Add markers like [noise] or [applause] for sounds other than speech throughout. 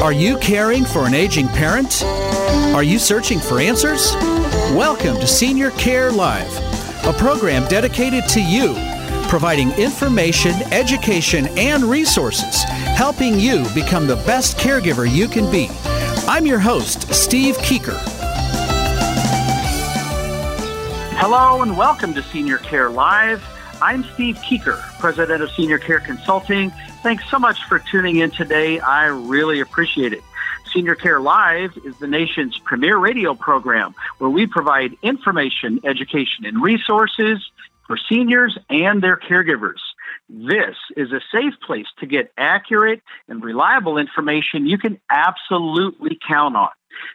Are you caring for an aging parent? Are you searching for answers? Welcome to Senior Care Live, a program dedicated to you, providing information, education, and resources, helping you become the best caregiver you can be. I'm your host, Steve Keeker. Hello and welcome to Senior Care Live. I'm Steve Keeker, President of Senior Care Consulting. Thanks so much for tuning in today. I really appreciate it. Senior Care Live is the nation's premier radio program where we provide information, education, and resources for seniors and their caregivers. This is a safe place to get accurate and reliable information you can absolutely count on.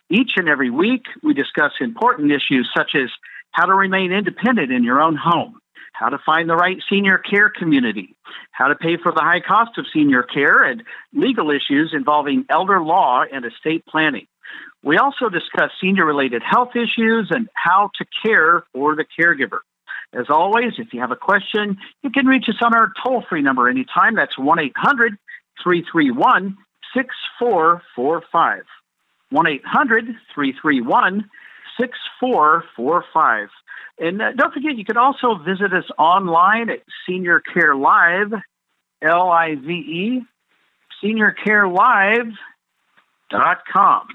Each and every week, we discuss important issues such as how to remain independent in your own home how to find the right senior care community, how to pay for the high cost of senior care, and legal issues involving elder law and estate planning. We also discuss senior related health issues and how to care for the caregiver. As always, if you have a question, you can reach us on our toll free number anytime. That's 1 800 331 6445. 1 800 331 6445. And uh, don't forget, you can also visit us online at Senior Care Live, L I V E, seniorcarelive.com.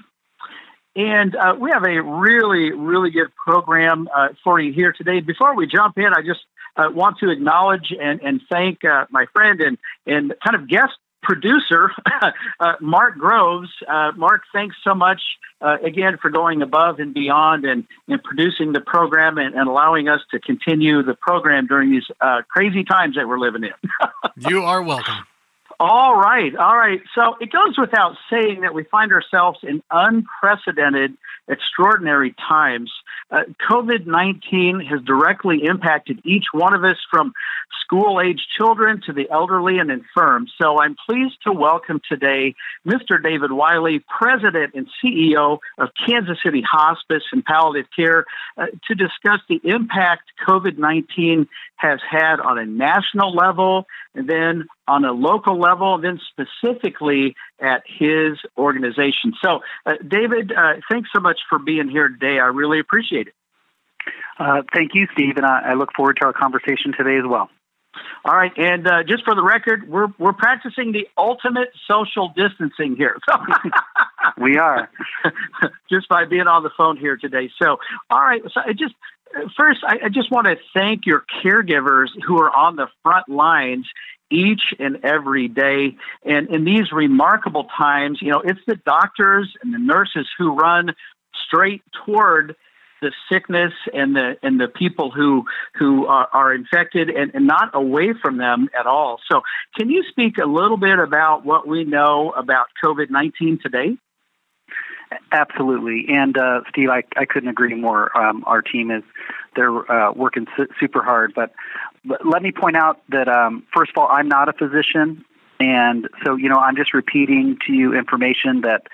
And uh, we have a really, really good program uh, for you here today. Before we jump in, I just uh, want to acknowledge and, and thank uh, my friend and, and kind of guest producer, [laughs] uh, Mark Groves. Uh, Mark, thanks so much uh, again for going above and beyond and, and producing the program and, and, allowing us to continue the program during these uh, crazy times that we're living in. [laughs] you are welcome. All right, all right. So it goes without saying that we find ourselves in unprecedented, extraordinary times. Uh, COVID 19 has directly impacted each one of us from school age children to the elderly and infirm. So I'm pleased to welcome today Mr. David Wiley, President and CEO of Kansas City Hospice and Palliative Care, uh, to discuss the impact COVID 19 has had on a national level and then on a local level, and then specifically at his organization. So, uh, David, uh, thanks so much for being here today. I really appreciate it. Uh, thank you, Steve, and I, I, look forward to our conversation today as well. All right, and uh, just for the record, we're we're practicing the ultimate social distancing here. [laughs] we are just by being on the phone here today. So, all right, so I just first, I, I just want to thank your caregivers who are on the front lines each and every day. And in these remarkable times, you know, it's the doctors and the nurses who run straight toward the sickness and the and the people who who are, are infected and, and, not away from them at all. So, can you speak a little bit about what we know about COVID nineteen today? Absolutely, and uh, Steve, I, I couldn't agree more. Um, our team is they're uh, working su- super hard, but, but let me point out that um, first of all, I'm not a physician, and so you know I'm just repeating to you information that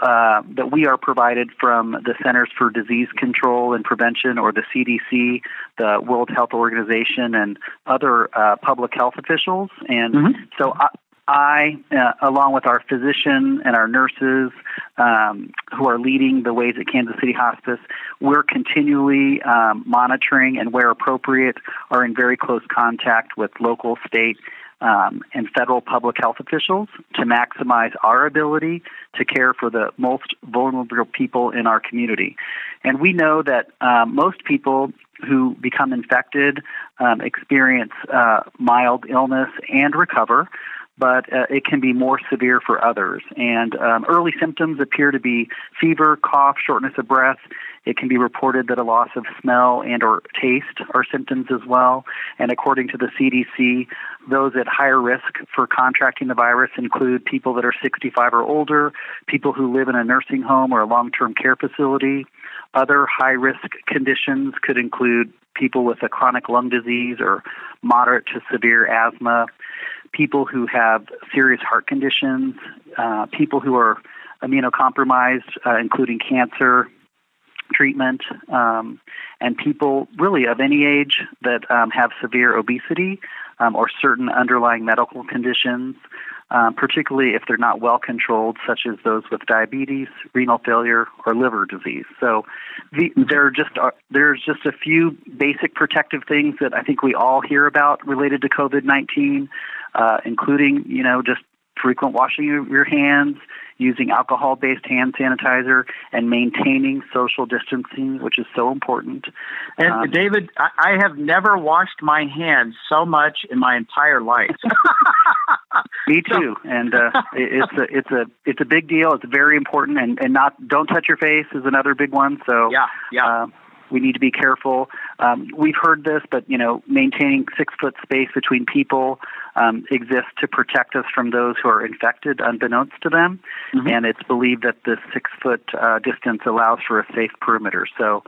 uh, that we are provided from the Centers for Disease Control and Prevention, or the CDC, the World Health Organization, and other uh, public health officials. And mm-hmm. so I, I, uh, along with our physician and our nurses um, who are leading the ways at Kansas City Hospice, we're continually um, monitoring and, where appropriate, are in very close contact with local, state, um, and federal public health officials to maximize our ability to care for the most vulnerable people in our community. And we know that um, most people who become infected um, experience uh, mild illness and recover but uh, it can be more severe for others. And um, early symptoms appear to be fever, cough, shortness of breath. It can be reported that a loss of smell and or taste are symptoms as well. And according to the CDC, those at higher risk for contracting the virus include people that are 65 or older, people who live in a nursing home or a long-term care facility. Other high-risk conditions could include people with a chronic lung disease or moderate to severe asthma, people who have serious heart conditions, uh, people who are immunocompromised, uh, including cancer treatment, um, and people really of any age that um, have severe obesity um, or certain underlying medical conditions um, particularly if they're not well controlled, such as those with diabetes, renal failure, or liver disease. So the, there are just uh, there's just a few basic protective things that I think we all hear about related to COVID-19, uh, including you know just frequent washing of your hands, using alcohol based hand sanitizer, and maintaining social distancing, which is so important. And um, David, I, I have never washed my hands so much in my entire life. [laughs] [laughs] Me too, and uh, it's a it's a it's a big deal. It's very important, and and not don't touch your face is another big one. So yeah, yeah. Uh, we need to be careful. Um, we've heard this, but you know, maintaining six foot space between people um, exists to protect us from those who are infected unbeknownst to them, mm-hmm. and it's believed that the six foot uh, distance allows for a safe perimeter. So.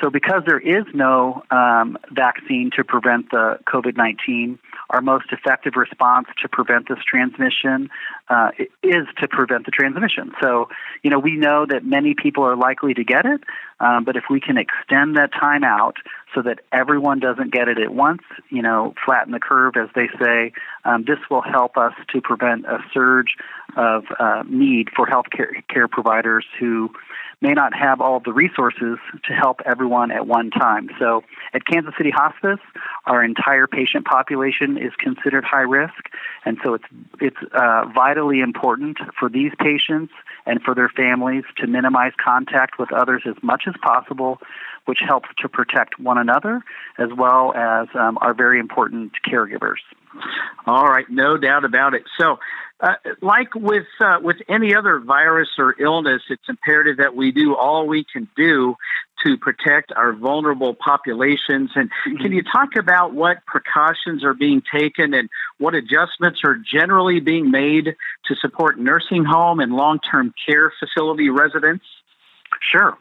So, because there is no um, vaccine to prevent the COVID 19, our most effective response to prevent this transmission uh, is to prevent the transmission. So, you know, we know that many people are likely to get it, um, but if we can extend that time out so that everyone doesn't get it at once, you know, flatten the curve, as they say, um, this will help us to prevent a surge of uh, need for health care, providers who may not have all the resources to help everyone at one time. So at Kansas City Hospice, our entire patient population is considered high risk, and so it's it's uh, vitally important for these patients and for their families to minimize contact with others as much as possible, which helps to protect one another as well as um, our very important caregivers. All right, no doubt about it. So, uh, like with uh, with any other virus or illness, it's imperative that we do all we can do to protect our vulnerable populations. And mm-hmm. can you talk about what precautions are being taken and what adjustments are generally being made to support nursing home and long term care facility residents? Sure.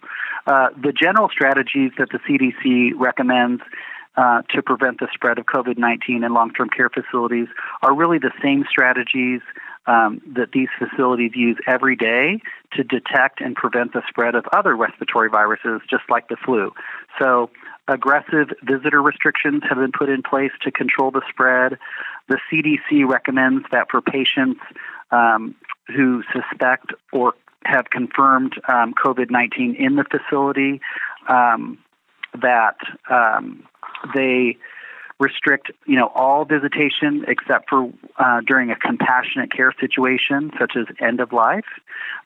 Uh, the general strategies that the CDC recommends uh, to prevent the spread of COVID 19 in long term care facilities are really the same strategies um, that these facilities use every day to detect and prevent the spread of other respiratory viruses, just like the flu. So, aggressive visitor restrictions have been put in place to control the spread. The CDC recommends that for patients um, who suspect or have confirmed um, COVID 19 in the facility, um, that um, they restrict, you know, all visitation except for uh, during a compassionate care situation, such as end of life.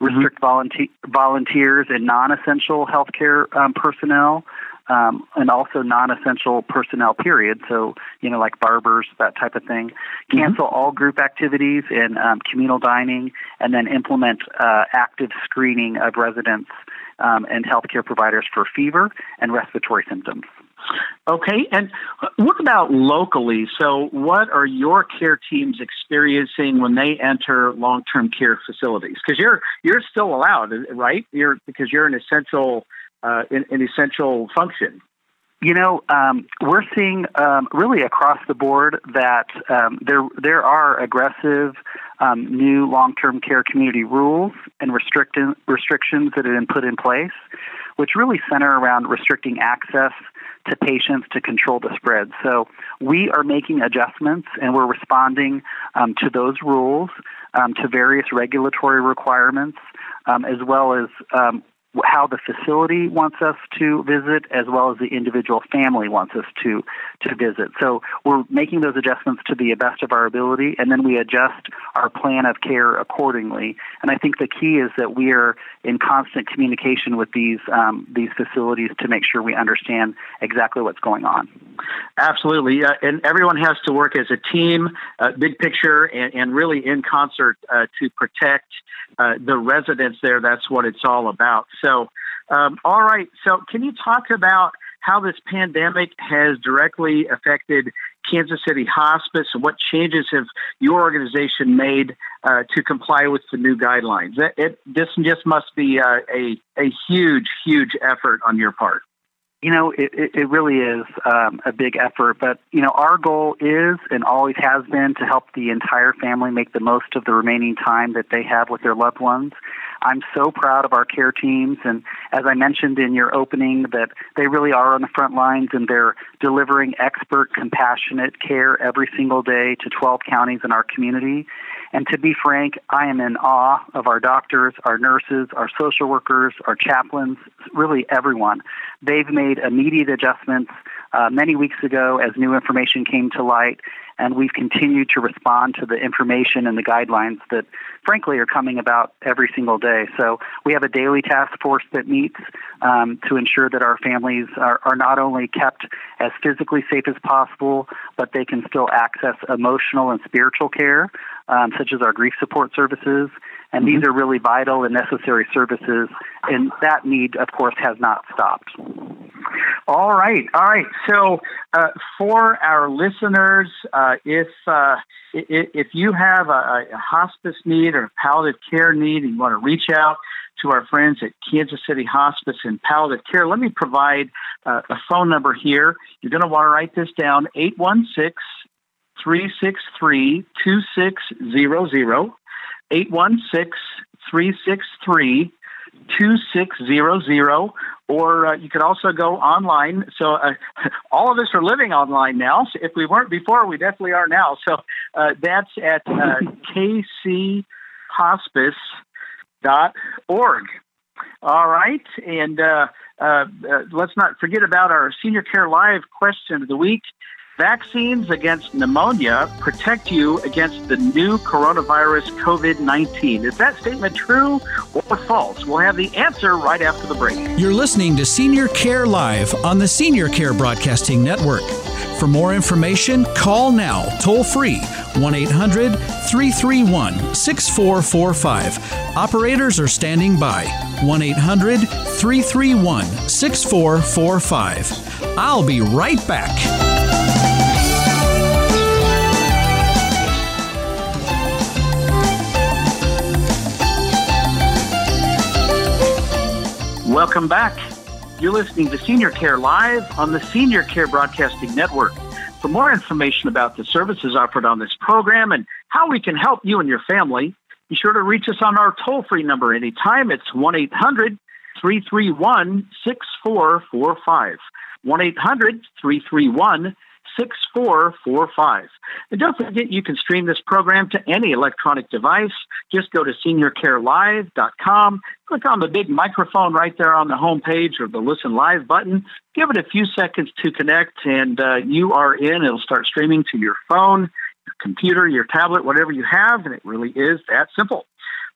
Mm-hmm. Restrict mm-hmm. volunteer, volunteers and non-essential healthcare um, personnel, um, and also non-essential personnel. Period. So, you know, like barbers, that type of thing. Mm-hmm. Cancel mm-hmm. all group activities and um, communal dining, and then implement uh, active screening of residents um, and healthcare providers for fever and respiratory symptoms. Okay, and what about locally? So, what are your care teams experiencing when they enter long-term care facilities? Because you're you're still allowed, right? You're because you're an essential uh, an, an essential function. You know, um, we're seeing um, really across the board that um, there there are aggressive um, new long-term care community rules and restrictions that have been put in place, which really center around restricting access to patients to control the spread. So we are making adjustments and we're responding um, to those rules, um, to various regulatory requirements, um, as well as um, how the facility wants us to visit as well as the individual family wants us to to visit. So we're making those adjustments to the best of our ability and then we adjust our plan of care accordingly. And I think the key is that we are in constant communication with these um, these facilities to make sure we understand exactly what's going on. Absolutely, uh, and everyone has to work as a team, uh, big picture, and, and, really in concert uh, to protect uh, the residents there. That's what it's all about. So, um, all right. So, can you talk about how this pandemic has directly affected Kansas City Hospice and what changes have your organization made uh, to comply with the new guidelines? It, this just must be uh, a, a huge, huge effort on your part. You know, it, it really is um, a big effort, but you know, our goal is and always has been to help the entire family make the most of the remaining time that they have with their loved ones. I'm so proud of our care teams, and as I mentioned in your opening, that they really are on the front lines and they're delivering expert, compassionate care every single day to 12 counties in our community. And to be frank, I am in awe of our doctors, our nurses, our social workers, our chaplains, really everyone. They've made immediate adjustments uh, many weeks ago as new information came to light, and we've continued to respond to the information and the guidelines that, frankly, are coming about every single day. So we have a daily task force that meets um, to ensure that our families are, are not only kept as physically safe as possible, but they can still access emotional and spiritual care, um, such as our grief support services. And these mm-hmm. are really vital and necessary services, and that need, of course, has not stopped. All right, all right. So, uh, for our listeners, uh, if uh, if you have a, a, hospice need or a palliative care need, and you want to reach out to our friends at Kansas City Hospice and Palliative Care, let me provide uh, a phone number here. You're going to want to write this down: 816 363 2600. 816 363 2600 or uh, you could also go online. So uh, [laughs] all of us are living online now. So if we weren't before, we definitely are now. So uh, that's at uh, [laughs] kchospice.org. All right, and uh, uh, let's not forget about our Senior Care Live question of the week. Vaccines against pneumonia protect you against the new coronavirus COVID 19. Is that statement true or false? We'll have the answer right after the break. You're listening to Senior Care Live on the Senior Care Broadcasting Network. For more information, call now toll free 1 800 331 6445. Operators are standing by 1 800 331 6445. I'll be right back. Welcome back. You're listening to Senior Care Live on the Senior Care Broadcasting Network. For more information about the services offered on this program and how we can help you and your family, be sure to reach us on our toll free number anytime. It's 1 800 331 6445. 1 800 331 6445. And don't forget, you can stream this program to any electronic device. Just go to seniorcarelive.com, click on the big microphone right there on the home page or the Listen Live button. Give it a few seconds to connect, and uh, you are in. It'll start streaming to your phone, your computer, your tablet, whatever you have, and it really is that simple.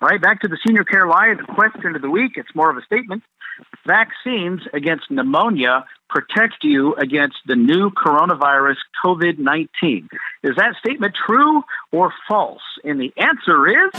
All right, back to the Senior Care Live question of the week. It's more of a statement. Vaccines against pneumonia protect you against the new coronavirus COVID 19. Is that statement true or false? And the answer is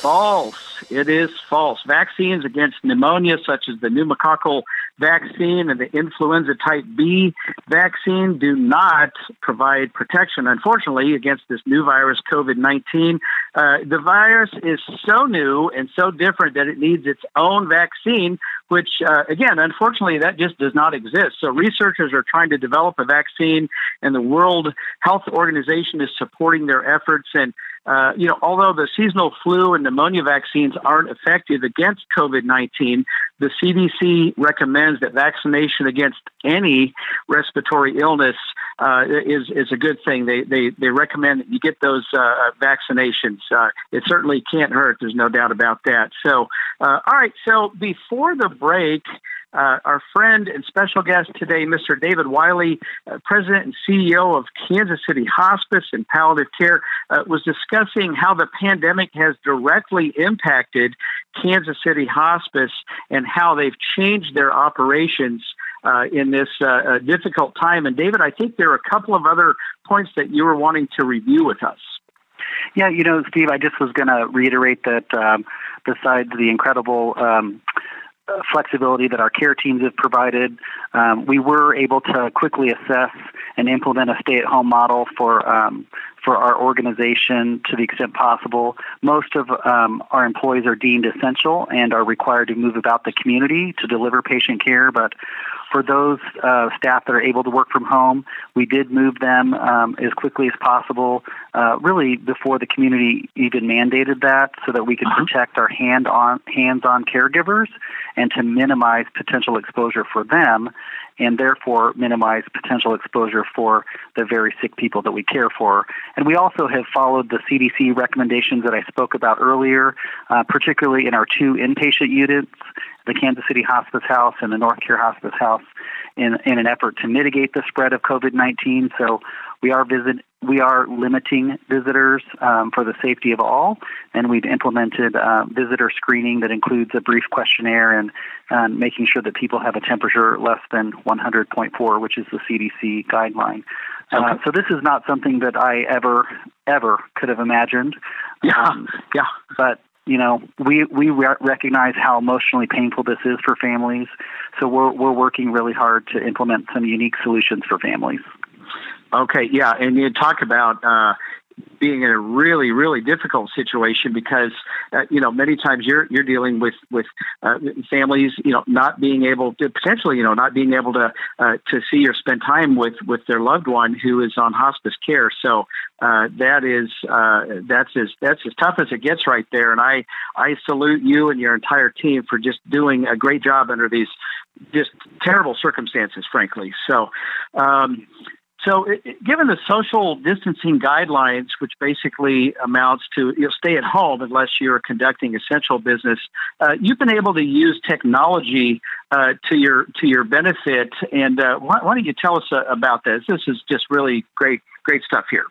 false. It is false. Vaccines against pneumonia, such as the pneumococcal vaccine and the influenza type B vaccine, do not provide protection, unfortunately, against this new virus, COVID 19. Uh, the virus is so new and so different that it needs its own vaccine, which, uh, again, unfortunately, that just does not exist. So researchers are trying to develop a vaccine, and the World Health Organization is supporting their efforts. And uh, you know, although the seasonal flu and pneumonia vaccines aren't effective against COVID 19, the CDC recommends that vaccination against any respiratory illness uh, is is a good thing. They they they recommend that you get those uh, vaccinations. Uh, it certainly can't hurt. There's no doubt about that. So, uh, all right. So before the break. Uh, our friend and special guest today, Mr. David Wiley, uh, President and CEO of Kansas City Hospice and Palliative Care, uh, was discussing how the pandemic has directly impacted Kansas City Hospice and how they've changed their operations uh, in this uh, uh, difficult time. And David, I think there are a couple of other points that you were wanting to review with us. Yeah, you know, Steve, I just was going to reiterate that um, besides the incredible um, flexibility that our care teams have provided. Um, we were able to quickly assess and implement a stay-at-home model for um, for our organization to the extent possible. Most of um, our employees are deemed essential and are required to move about the community to deliver patient care, but for those uh, staff that are able to work from home, we did move them um, as quickly as possible, uh, really before the community even mandated that, so that we could uh-huh. protect our hand-on hands-on caregivers and to minimize potential exposure for them and therefore minimize potential exposure for the very sick people that we care for. And we also have followed the CDC recommendations that I spoke about earlier, uh, particularly in our two inpatient units, the Kansas City Hospice House and the North Care Hospice House, in, in an effort to mitigate the spread of COVID 19. So we are visit we are limiting visitors um, for the safety of all, and we've implemented uh, visitor screening that includes a brief questionnaire and and making sure that people have a temperature less than 100.4, which is the CDC guideline. Uh, okay. Uh, so this is not something that I ever ever could have imagined. Yeah, um, [laughs] yeah. But you know, we we re- recognize how emotionally painful this is for families. So we're we're working really hard to implement some unique solutions for families. Okay, yeah, and you talk about uh, being in a really really difficult situation because uh, you know many times you're you're dealing with with uh, families you know not being able to potentially you know not being able to uh, to see or spend time with with their loved one who is on hospice care. So uh, that is uh, that's as that's as tough as it gets right there. And I I salute you and your entire team for just doing a great job under these just terrible circumstances frankly. So um, so, it, given the social distancing guidelines, which basically amounts to you stay at home unless you're conducting essential business, uh, you've been able to use technology uh, to your to your benefit. And uh, why, why, don't you tell us uh, about this? This is just really great great stuff here.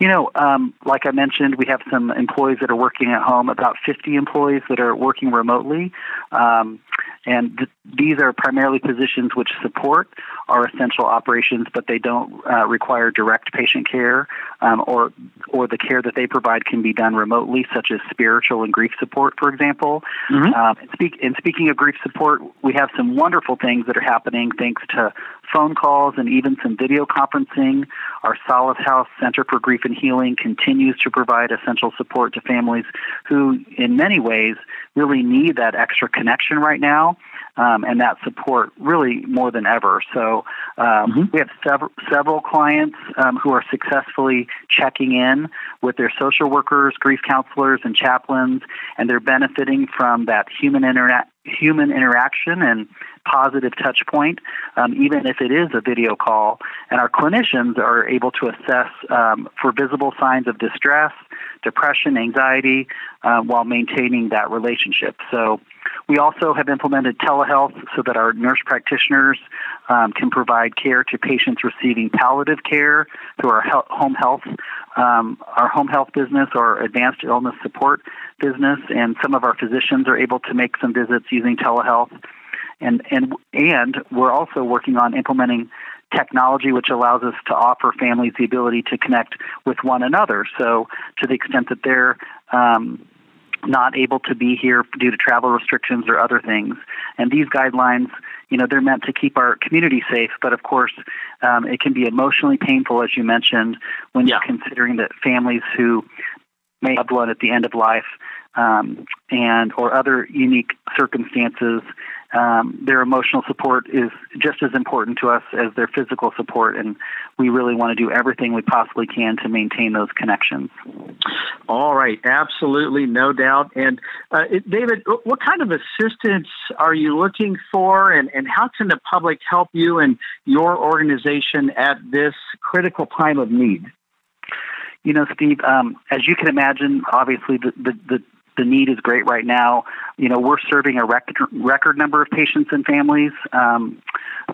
You know, um, like I mentioned, we have some employees that are working at home, about 50 employees that are working remotely. Um, and th- these are primarily positions which support our essential operations, but they don't uh, require direct patient care, um, or or the care that they provide can be done remotely, such as spiritual and grief support, for example. Mm-hmm. Um, and, speak, and speaking of grief support, we have some wonderful things that are happening thanks to phone calls and even some video conferencing. Our Solace House Center for Grief and Healing continues to provide essential support to families who, in many ways, really need that extra connection right now um, and that support really more than ever. So um, mm-hmm. we have several several clients um, who are successfully checking in with their social workers, grief counselors, and chaplains, and they're benefiting from that human intera- human interaction and positive touch point, um, even if it is a video call. And our clinicians are able to assess um, for visible signs of distress, depression, anxiety, uh, while maintaining that relationship. So we also have implemented telehealth so that our nurse practitioners um, can provide care to patients receiving palliative care through our home health, um, our home health business or advanced illness support business, and some of our physicians are able to make some visits using telehealth. And and and we're also working on implementing technology which allows us to offer families the ability to connect with one another. So to the extent that they're um, not able to be here due to travel restrictions or other things. And these guidelines, you know, they're meant to keep our community safe, but of course, um, it can be emotionally painful, as you mentioned, when yeah. you're considering that families who may have blood at the end of life um, and or other unique circumstances um, their emotional support is just as important to us as their physical support, and we really want to do everything we possibly can to maintain those connections. All right, absolutely, no doubt. And uh, David, what kind of assistance are you looking for, and, and how can the public help you and your organization at this critical time of need? You know, Steve, um, as you can imagine, obviously the, the, the the need is great right now. You know, we're serving a record, record number of patients and families um,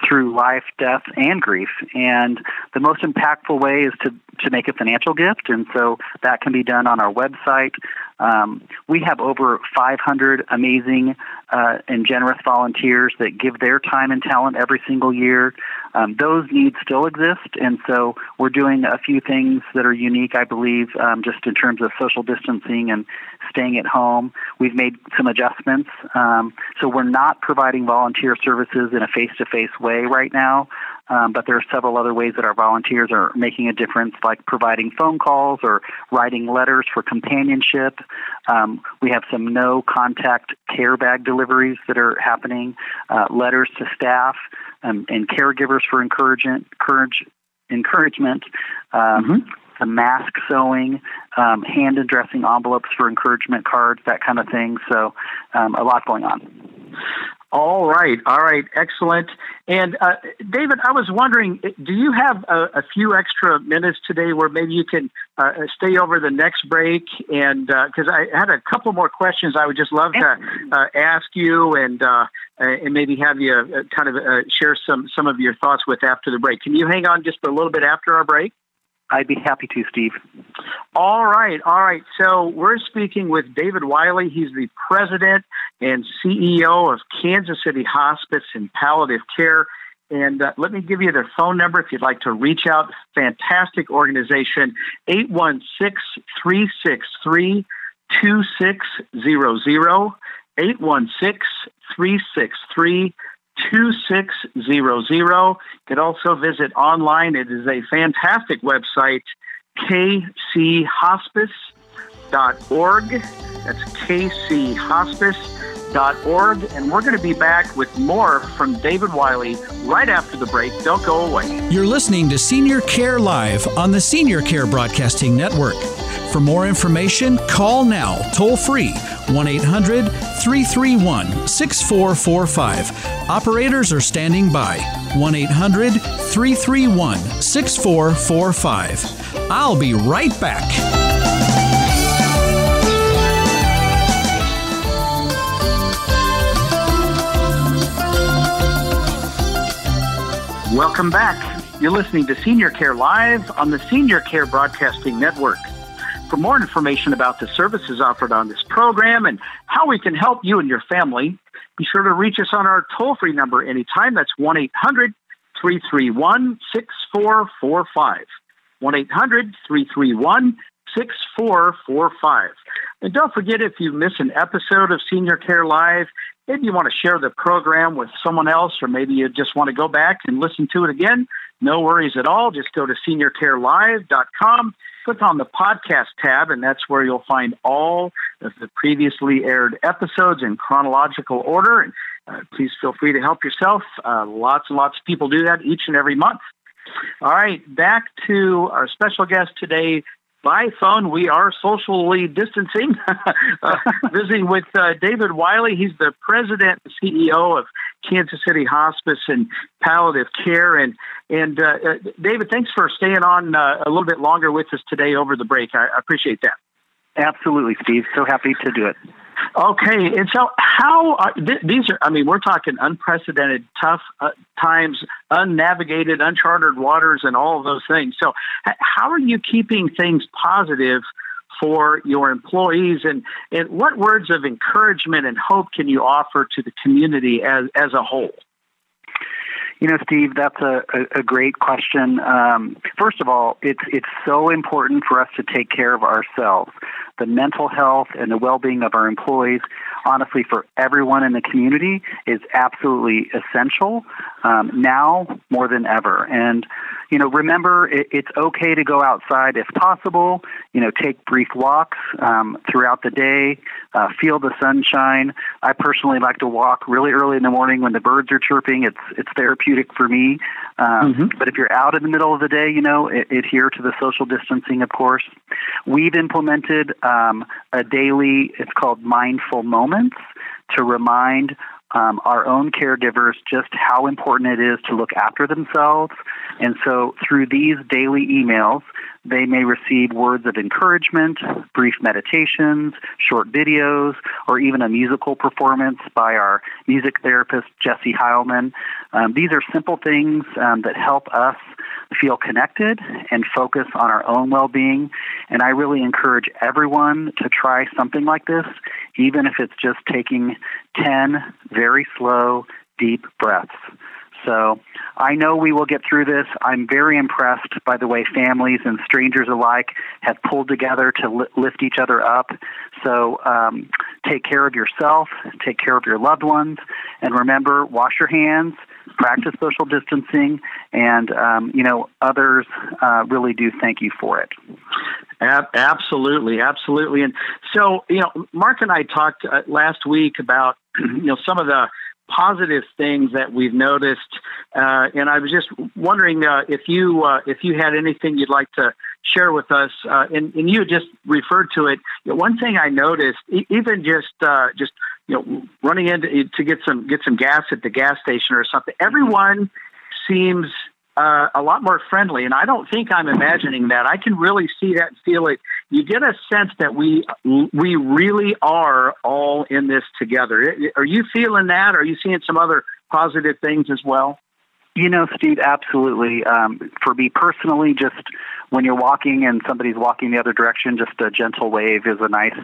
through life, death, and grief. And the most impactful way is to, to make a financial gift. And so that can be done on our website. Um, we have over 500 amazing uh, and generous volunteers that give their time and talent every single year. Um, those needs still exist, and so we're doing a few things that are unique, I believe, um, just in terms of social distancing and staying at home. We've made some adjustments, um, so we're not providing volunteer services in a face-to-face way right now. Um, but there are several other ways that our volunteers are making a difference, like providing phone calls or writing letters for companionship. Um, we have some no contact care bag deliveries that are happening, uh, letters to staff um, and caregivers for encouragement, courage, encouragement. Um, mm-hmm. Some mask sewing, um, hand addressing envelopes for encouragement cards, that kind of thing. So, um, a lot going on. All right, all right, excellent. And uh, David, I was wondering, do you have a, a, few extra minutes today where maybe you can uh, stay over the next break? And because uh, I had a couple more questions, I would just love to uh, ask you and uh, and maybe have you uh, kind of share some some of your thoughts with after the break. Can you hang on just a little bit after our break? I'd be happy to, Steve. All right, all right. So we're speaking with David Wiley. He's the president and CEO of Kansas City Hospice and Palliative Care. And uh, let me give you their phone number if you'd like to reach out. Fantastic organization, 816 363 2600. 816 363 2600. You can also visit online. It is a fantastic website, kchospice.org. That's kchospice.org. And we're going to be back with more from David Wiley right after the break. Don't go away. You're listening to Senior Care Live on the Senior Care Broadcasting Network. For more information, call now toll free 1 800 331 6445. Operators are standing by 1 800 331 6445. I'll be right back. Welcome back. You're listening to Senior Care Live on the Senior Care Broadcasting Network. For more information about the services offered on this program and how we can help you and your family, be sure to reach us on our toll free number anytime. That's 1 800 331 6445. 1 800 331 6445. And don't forget if you miss an episode of Senior Care Live, maybe you want to share the program with someone else, or maybe you just want to go back and listen to it again. No worries at all. Just go to seniorcarelive.com click on the podcast tab, and that's where you'll find all of the previously aired episodes in chronological order. And uh, please feel free to help yourself. Uh, lots and lots of people do that each and every month. All right, back to our special guest today, by phone. We are socially distancing, [laughs] uh, visiting with uh, David Wiley. He's the president and CEO of Kansas City Hospice and Palliative Care. And and uh, uh David, thanks for staying on uh, a little bit longer with us today over the break. I, I appreciate that. Absolutely, Steve. So happy to do it. Okay, and so how are, th- these are? I mean, we're talking unprecedented, tough uh, times, unnavigated, uncharted waters, and all of those things. So, h- how are you keeping things positive for your employees, and and what words of encouragement and hope can you offer to the community as as a whole? You know, Steve, that's a, a, a great question. Um, first of all, it's it's so important for us to take care of ourselves. The mental health and the well-being of our employees, honestly, for everyone in the community, is absolutely essential. um, now more than ever. And you know, remember it, it's okay to go outside if possible. You know, take brief walks um, throughout the day, uh, feel the sunshine. I personally like to walk really early in the morning when the birds are chirping. It's it's therapeutic for me. Um, mm-hmm. But if you're out in the middle of the day, you know, adhere to the social distancing, of course. We've implemented um, a daily. It's called mindful moments to remind um, our own caregivers just how important it is to look after themselves. And so through these daily emails, they may receive words of encouragement, brief meditations, short videos, or even a musical performance by our music therapist, Jesse Heilman. Um, these are simple things um, that help us feel connected and focus on our own well being. And I really encourage everyone to try something like this, even if it's just taking 10 very slow, deep breaths. So I know we will get through this. I'm very impressed by the way families and strangers alike have pulled together to li- lift each other up. So um, take care of yourself, take care of your loved ones, and remember wash your hands, practice social distancing, and um, you know others uh, really do thank you for it. Absolutely, absolutely. And so you know, Mark and I talked uh, last week about [clears throat] you know some of the positive things that we've noticed. Uh, and I was just wondering uh, if you uh, if you had anything you'd like to share with us. Uh, and, and, you just referred to it. You know, one thing I noticed, e- even just uh, just you know running in to, to get some get some gas at the gas station or something, everyone seems uh, a lot more friendly. And I don't think I'm imagining that. I can really see that and feel it. You get a sense that we we really are all in this together. Are you feeling that? Are you seeing some other positive things as well? You know, Steve, absolutely. Um, for me personally, just when you're walking and somebody's walking the other direction, just a gentle wave is a nice.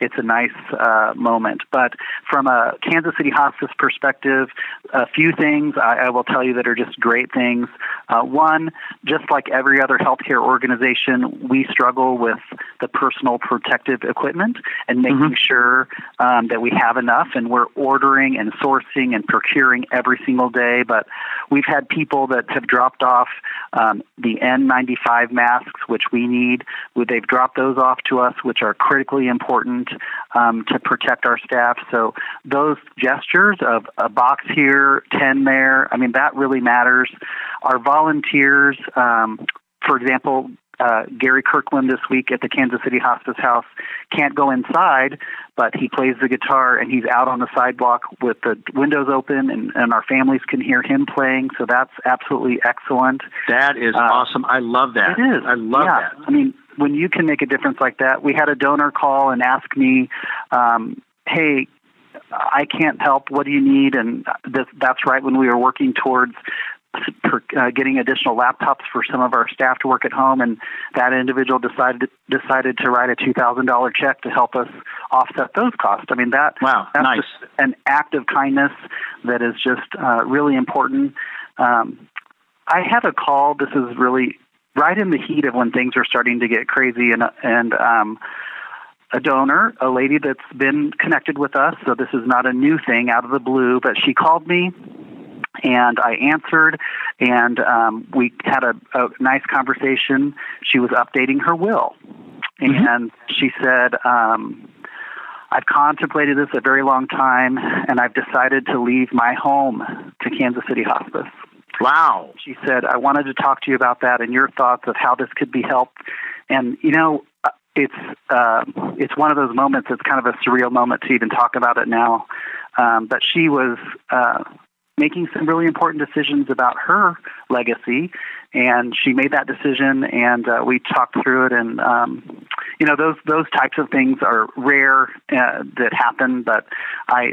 It's a nice uh, moment. But from a Kansas City Hospice perspective, a few things I, I will tell you that are just great things. Uh, one, just like every other healthcare organization, we struggle with the personal protective equipment and making mm-hmm. sure um, that we have enough, and we're ordering and sourcing and procuring every single day. But we've had people that have dropped off um, the N95 masks, which we need. They've dropped those off to us, which are critically important um, to protect our staff. So those gestures of a box here, 10 there, I mean, that really matters. Our volunteers, um, for example, uh, Gary Kirkland this week at the Kansas City Hospice House can't go inside, but he plays the guitar and he's out on the sidewalk with the windows open, and, and our families can hear him playing. So that's absolutely excellent. That is uh, awesome. I love that. It is. I love yeah. that. I mean, when you can make a difference like that, we had a donor call and ask me, um, "Hey, I can't help. What do you need? And this, that's right when we were working towards for uh, getting additional laptops for some of our staff to work at home, and that individual decided decided to write a two thousand dollar check to help us offset those costs. I mean that wow, that's nice. an act of kindness that is just uh, really important. Um, I had a call. This is really right in the heat of when things are starting to get crazy, and and um, a donor, a lady that's been connected with us. So this is not a new thing out of the blue, but she called me and I answered, and um, we had a, a nice conversation. She was updating her will, mm-hmm. and she said, um, I've contemplated this a very long time, and I've decided to leave my home to Kansas City Hospice. Wow. She said, I wanted to talk to you about that and your thoughts of how this could be helped. And, you know, uh, it's uh, it's one of those moments. It's kind of a surreal moment to even talk about it now. Um, but she was uh, making some really important decisions about her legacy and she made that decision and uh, we talked through it and um, you know those those types of things are rare uh, that happen but i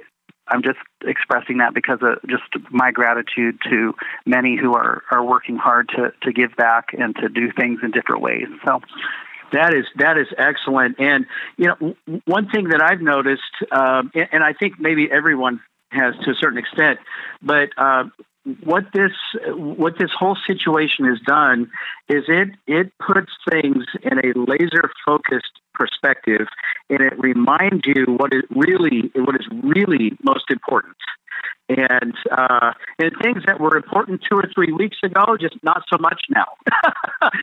i'm just expressing that because of just my gratitude to many who are are working hard to to give back and to do things in different ways. So that is that is excellent, and you know one thing that I've noticed, um, and, and I think maybe everyone has to a certain extent. But uh, what this what this whole situation has done is it it puts things in a laser focused perspective, and it reminds you what is really what is really most important. And uh, and things that were important two or three weeks ago, just not so much now.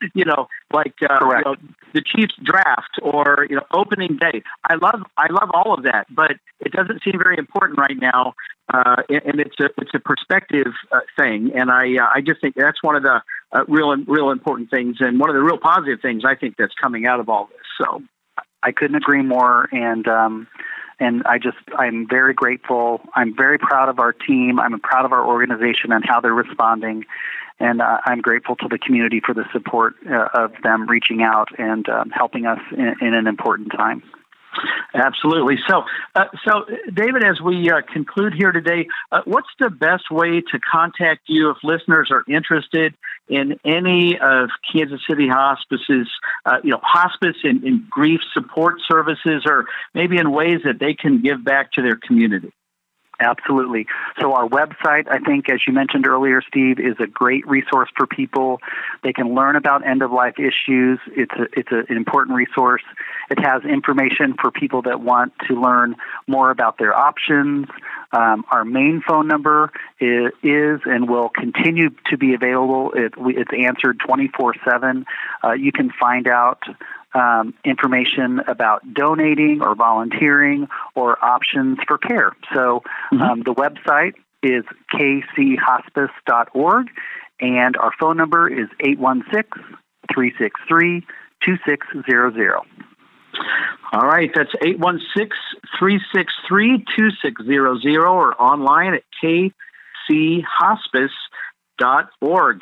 [laughs] you know, like uh, you know, the Chiefs draft or you know opening day. I love I love all of that, but it doesn't seem very important right now. Uh, and it's a it's a perspective uh, thing, and I uh, I just think that's one of the uh, real real important things, and one of the real positive things I think that's coming out of all this. So I couldn't agree more, and um, and I just I'm very grateful. I'm very proud of our team. I'm proud of our organization and how they're responding, and uh, I'm grateful to the community for the support uh, of them reaching out and um, helping us in, in an important time. Absolutely. So, uh, so David, as we uh, conclude here today, uh, what's the best way to contact you if listeners are interested in any of Kansas City Hospice's, uh, you know, hospice and, and grief support services, or maybe in ways that they can give back to their community? Absolutely. So our website, I think, as you mentioned earlier, Steve, is a great resource for people. They can learn about end of life issues. It's a, it's an important resource. It has information for people that want to learn more about their options. Um, our main phone number is, is, and will continue to be available. It, it's answered 24 uh, 7. You can find out um, information about donating or volunteering or options for care. So mm-hmm. um, the website is kchospice.org, and our phone number is 816 363 2600. All right, that's 816 363 2600 or online at kchospice.org.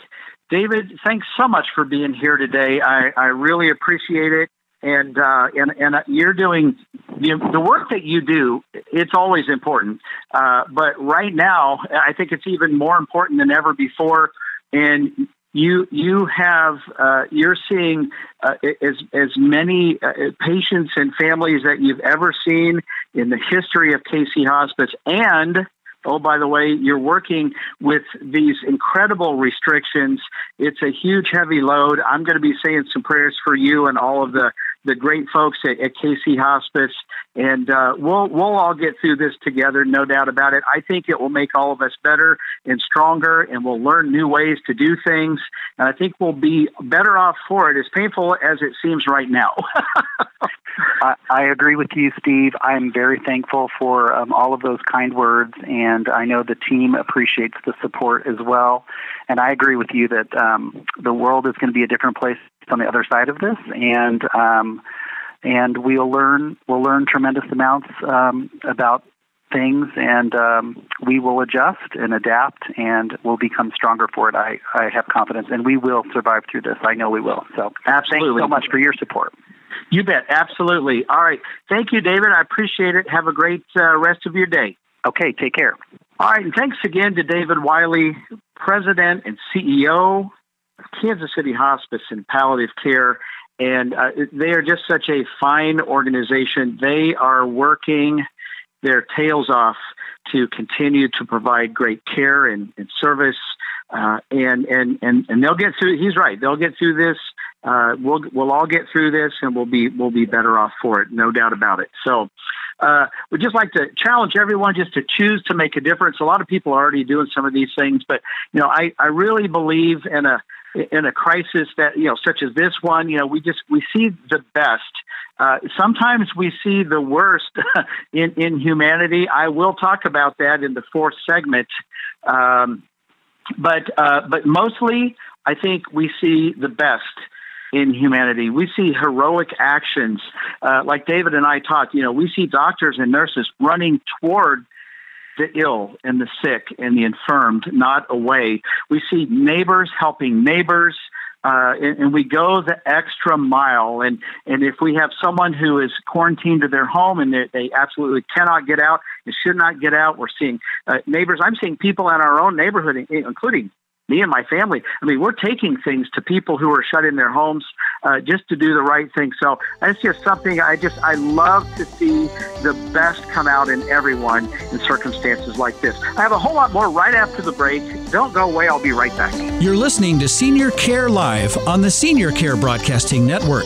David, thanks so much for being here today. I, I really appreciate it. And uh, and and you're doing the, work that you do. It's always important, uh, but right now, I think it's even more important than ever before. And you you have uh, you're seeing uh, as as many uh, patients and families that you've ever seen in the history of KC Hospice, and oh, by the way, you're working with these incredible restrictions. It's a huge, heavy load. I'm going to be saying some prayers for you and all of the the great folks at, at KC Hospice, and uh, we'll we'll all get through this together, no doubt about it. I think it will make all of us better and stronger, and we'll learn new ways to do things. And I think we'll be better off for it, as painful as it seems right now. [laughs] I, I agree with you, Steve. I'm very thankful for um, all of those kind words, and I know the team appreciates the support as well. And I agree with you that um, the world is going to be a different place on the other side of this, and um, and we'll learn we'll learn tremendous amounts um, about things, and um, we will adjust and adapt, and we'll become stronger for it. I, I have confidence, and we will survive through this. I know we will. So, absolutely, thanks so much for your support. You bet. Absolutely. All right. Thank you, David. I appreciate it. Have a great uh, rest of your day. Okay. Take care. All right. And thanks again to David Wiley, President and CEO of Kansas City Hospice and Palliative Care. And uh, they are just such a fine organization. They are working their tails off to continue to provide great care and, and service. Uh, and, and, and, and they'll get through, he's right, they'll get through this uh, we'll we'll all get through this, and we'll be we'll be better off for it, no doubt about it. So, uh, we'd just like to challenge everyone just to choose to make a difference. A lot of people are already doing some of these things, but you know, I I really believe in a in a crisis that you know such as this one you know we just we see the best. Uh, sometimes we see the worst [laughs] in in humanity. I will talk about that in the fourth segment. Um, but uh, but mostly i think we see the best in humanity. We see heroic actions, uh, like David and I talked. You know, we see doctors and nurses running toward the ill and the sick and the infirmed, not away. We see neighbors helping neighbors. Uh, and, and, we go the extra mile. And, and if we have someone who is quarantined to their home and they, they absolutely cannot get out and should not get out, we're seeing uh, neighbors. I'm seeing people in our own neighborhood, including me and my family. I mean, we're taking things to people who are shut in their homes uh, just to do the right thing. So that's just something I just I love to see the best come out in everyone in circumstances like this. I have a whole lot more right after the break. Don't go away. I'll be right back. You're listening to Senior Care Live on the Senior Care Broadcasting Network.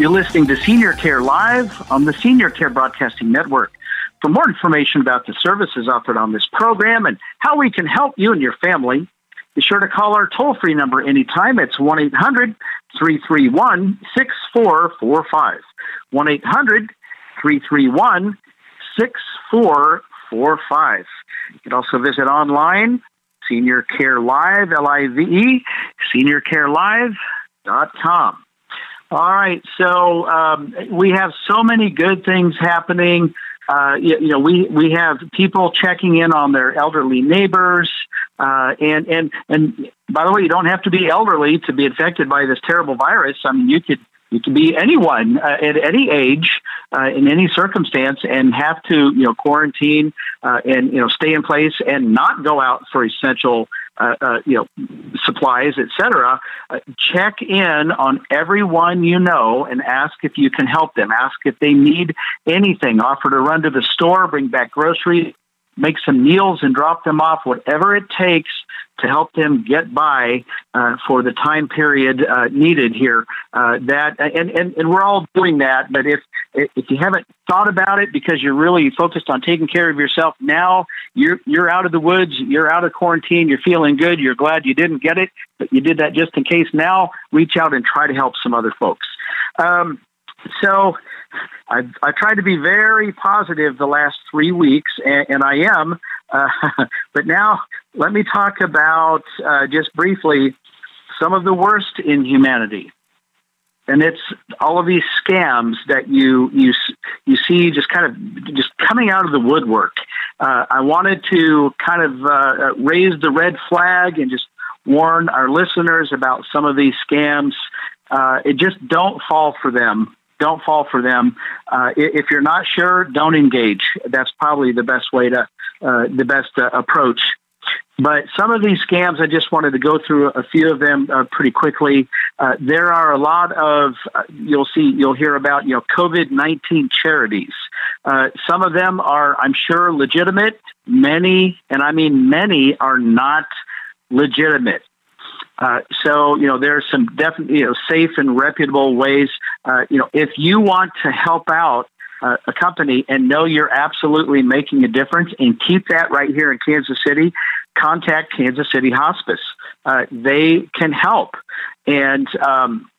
You're listening to Senior Care Live on the Senior Care Broadcasting Network. For more information about the services offered on this program and how we can help you and your family, be sure to call our toll free number anytime. It's 1 800 331 6445. 1 800 331 6445. You can also visit online, Senior Care Live, L I V E, seniorcarelive.com. All right, so um, we have so many good things happening. Uh, you, you, know, we we have people checking in on their elderly neighbors, uh, and and and by the way, you don't have to be elderly to be infected by this terrible virus. I mean, you could you could be anyone uh, at any age, uh, in any circumstance, and have to you know quarantine uh, and you know stay in place and not go out for essential uh, uh, you know, supplies, etc. Uh, check in on everyone you know and ask if you can help them. Ask if they need anything. Offer to run to the store, bring back groceries, make some meals, and drop them off. Whatever it takes to help them get by uh, for the time period uh, needed here. Uh, that and, and and we're all doing that. But if if you haven't thought about it because you're really focused on taking care of yourself now, you're you're out of the woods, you're out of quarantine, you're feeling good, you're glad you didn't get it, but you did that just in case. Now, reach out and try to help some other folks. Um, so. I've, I've tried to be very positive the last three weeks, and, and I am. [laughs] But now let me talk about uh, just briefly some of the worst in humanity. And it's all of these scams that you you you see just kind of just coming out of the woodwork. Uh, I wanted to kind of uh, raise the red flag and just warn our listeners about some of these scams. Uh, it just don't fall for them don't fall for them. Uh, if you're not sure, don't engage. That's probably the best way to, uh, the best uh, approach. But some of these scams, I just wanted to go through a few of them uh, pretty quickly. Uh, there are a lot of, uh, you'll see, you'll hear about, you know, COVID 19 charities. some of them are, I'm sure, legitimate. Many, and I mean many, are not legitimate. Uh, so, you know, there are some definitely, you know, safe and reputable ways. Uh, you know, if you want to help out uh, a company and know you're absolutely making a difference and keep that right here in Kansas City, contact Kansas City Hospice. Uh, they can help. And, um,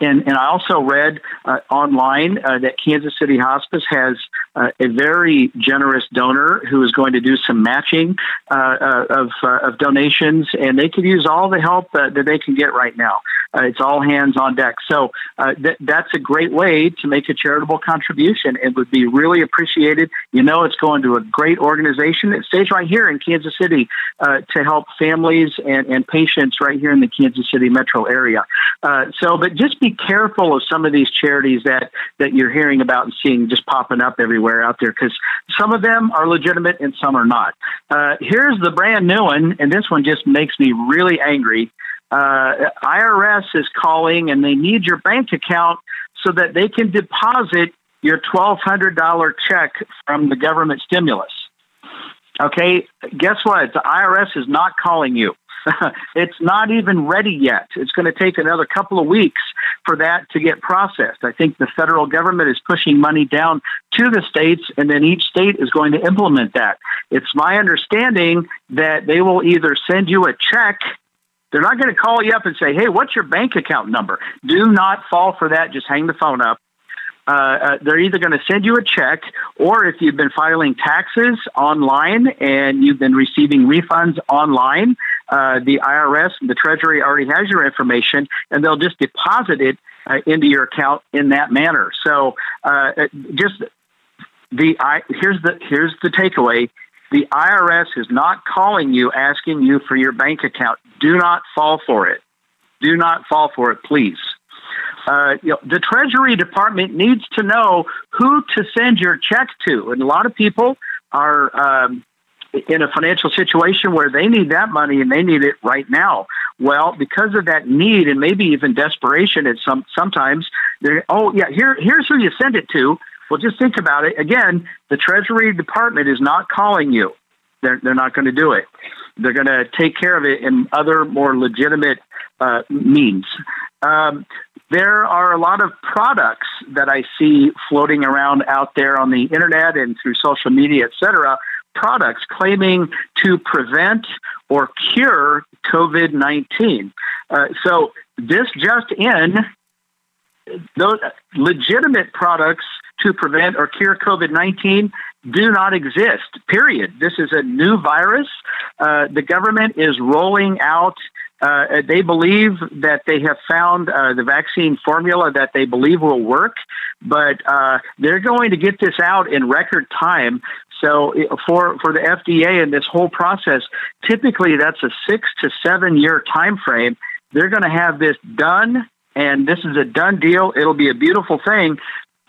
and, and I also read uh, online uh, that Kansas City Hospice has uh, a very generous donor who is going to do some matching uh, uh, of, uh, of donations, and they could use all the help that they can get right now. Uh, it's all hands on deck. So uh, th- that's a great way to make a charitable contribution. It would be really appreciated. You know, it's going to a great organization. It stays right here in Kansas City uh, to help families and, and patients right here in the Kansas City metro area. so, but just be careful of some of these charities that that you're hearing about and seeing just popping up everywhere out there because some of them are legitimate and some are not. Uh, here's the brand new one, and this one just makes me really angry. Uh, IRS is calling and they need your bank account so that they can deposit your $1,200 check from the government stimulus. Okay, guess what? The IRS is not calling you. [laughs] it's not even ready yet. It's going to take another couple of weeks for that to get processed. I think the federal government is pushing money down to the states, and then each state is going to implement that. It's my understanding that they will either send you a check. They're not going to call you up and say, hey, what's your bank account number? Do not fall for that. Just hang the phone up. Uh, uh, they're either going to send you a check, or if you've been filing taxes online and you've been receiving refunds online, uh, the IRS and the Treasury already has your information, and they'll just deposit it uh, into your account in that manner. So, uh, just the I, here's the here's the takeaway: the IRS is not calling you asking you for your bank account. Do not fall for it. Do not fall for it, please. Uh, you know, the Treasury Department needs to know who to send your check to, and a lot of people are um, in a financial situation where they need that money and they need it right now. Well, because of that need and maybe even desperation, at some sometimes they're oh yeah here here's who you send it to. Well, just think about it. Again, the Treasury Department is not calling you. They're they're not going to do it. They're going to take care of it in other more legitimate uh, means. Um, there are a lot of products that I see floating around out there on the internet and through social media, et cetera, products claiming to prevent or cure COVID 19. Uh, so, this just in, those legitimate products to prevent or cure COVID 19 do not exist, period. This is a new virus. Uh, the government is rolling out uh, they believe that they have found uh, the vaccine formula that they believe will work, but uh, they're going to get this out in record time. So for for the FDA and this whole process, typically that's a six to seven year time frame. They're going to have this done, and this is a done deal. It'll be a beautiful thing,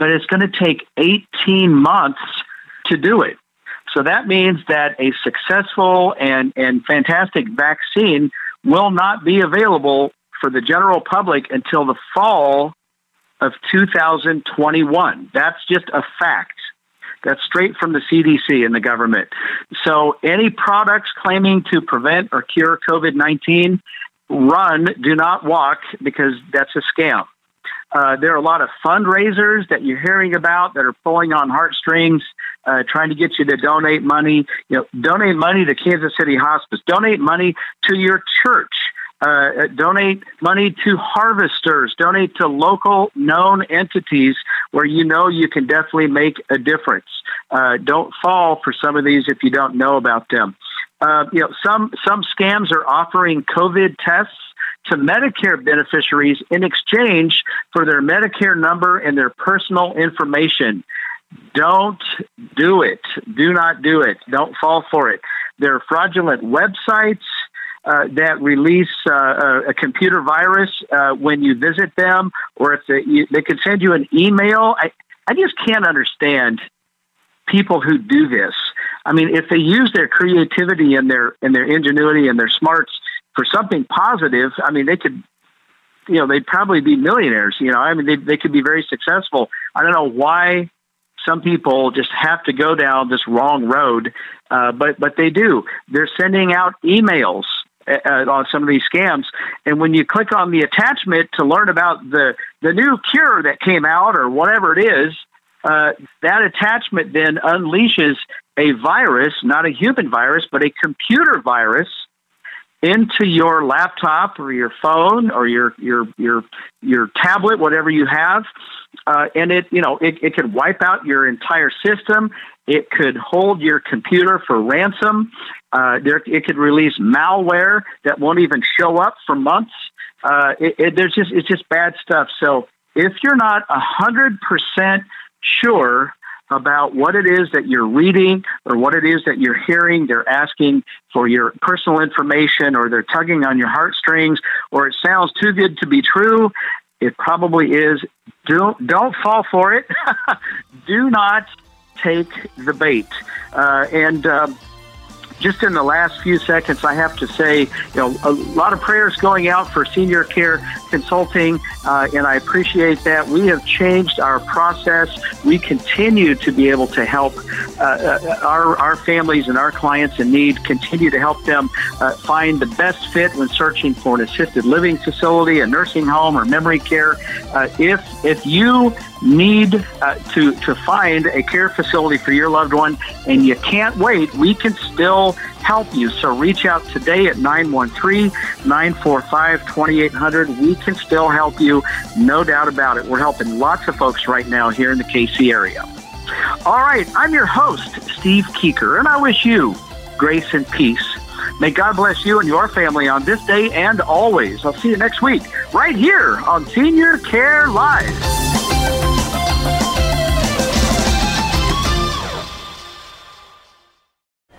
but it's going to take 18 months to do it. So that means that a successful and, and fantastic vaccine will not be available for the general public until the fall of 2021. That's just a fact. That's straight from the CDC and the government. So, any products claiming to prevent or cure COVID 19, run, do not walk, because that's a scam. Uh, there are a lot of fundraisers that you're hearing about that are pulling on heartstrings, uh, trying to get you to donate money. You know, donate money to Kansas City Hospice. Donate money to your church. Uh, donate money to harvesters. Donate to local known entities where you know you can definitely make a difference. Uh, don't fall for some of these if you don't know about them. Uh, you know, some some scams are offering COVID tests to Medicare beneficiaries in exchange for their Medicare number and their personal information. Don't do it. Do not do it. Don't fall for it. There are fraudulent websites uh, that release uh, a, computer virus uh, when you visit them, or if they, you, they can send you an email. I, I just can't understand people who do this. I mean, if they use their creativity and their and their ingenuity and their smarts for something positive, I mean, they could, you know, they'd probably be millionaires. You know, I mean, they they could be very successful. I don't know why some people just have to go down this wrong road, uh, but but they do. They're sending out emails uh, uh, on some of these scams, and when you click on the attachment to learn about the the new cure that came out or whatever it is, uh, that attachment then unleashes a virus, not a human virus, but a computer virus into your laptop or your phone or your your your your tablet, whatever you have, uh, and it you know it, it could wipe out your entire system. It could hold your computer for ransom. Uh, there, it could release malware that won't even show up for months. Uh, it, it, there's just it's just bad stuff. So if you're not hundred percent sure about what it is that you're reading or what it is that you're hearing. They're asking for your personal information or they're tugging on your heartstrings or it sounds too good to be true. It probably is. Don't, don't fall for it. [laughs] Do not take the bait. Uh, and, um, just in the last few seconds, I have to say, you know, a lot of prayers going out for senior care consulting, uh, and I appreciate that. We have changed our process. We continue to be able to help uh, uh, our, our families and our clients in need, continue to help them uh, find the best fit when searching for an assisted living facility, a nursing home, or memory care. Uh, if, if you need uh, to, to find a care facility for your loved one and you can't wait, we can still help you. So reach out today at 913 945 2800. We can still help you, no doubt about it. We're helping lots of folks right now here in the KC area. All right, I'm your host, Steve Keeker, and I wish you grace and peace. May God bless you and your family on this day and always. I'll see you next week, right here on Senior Care Live.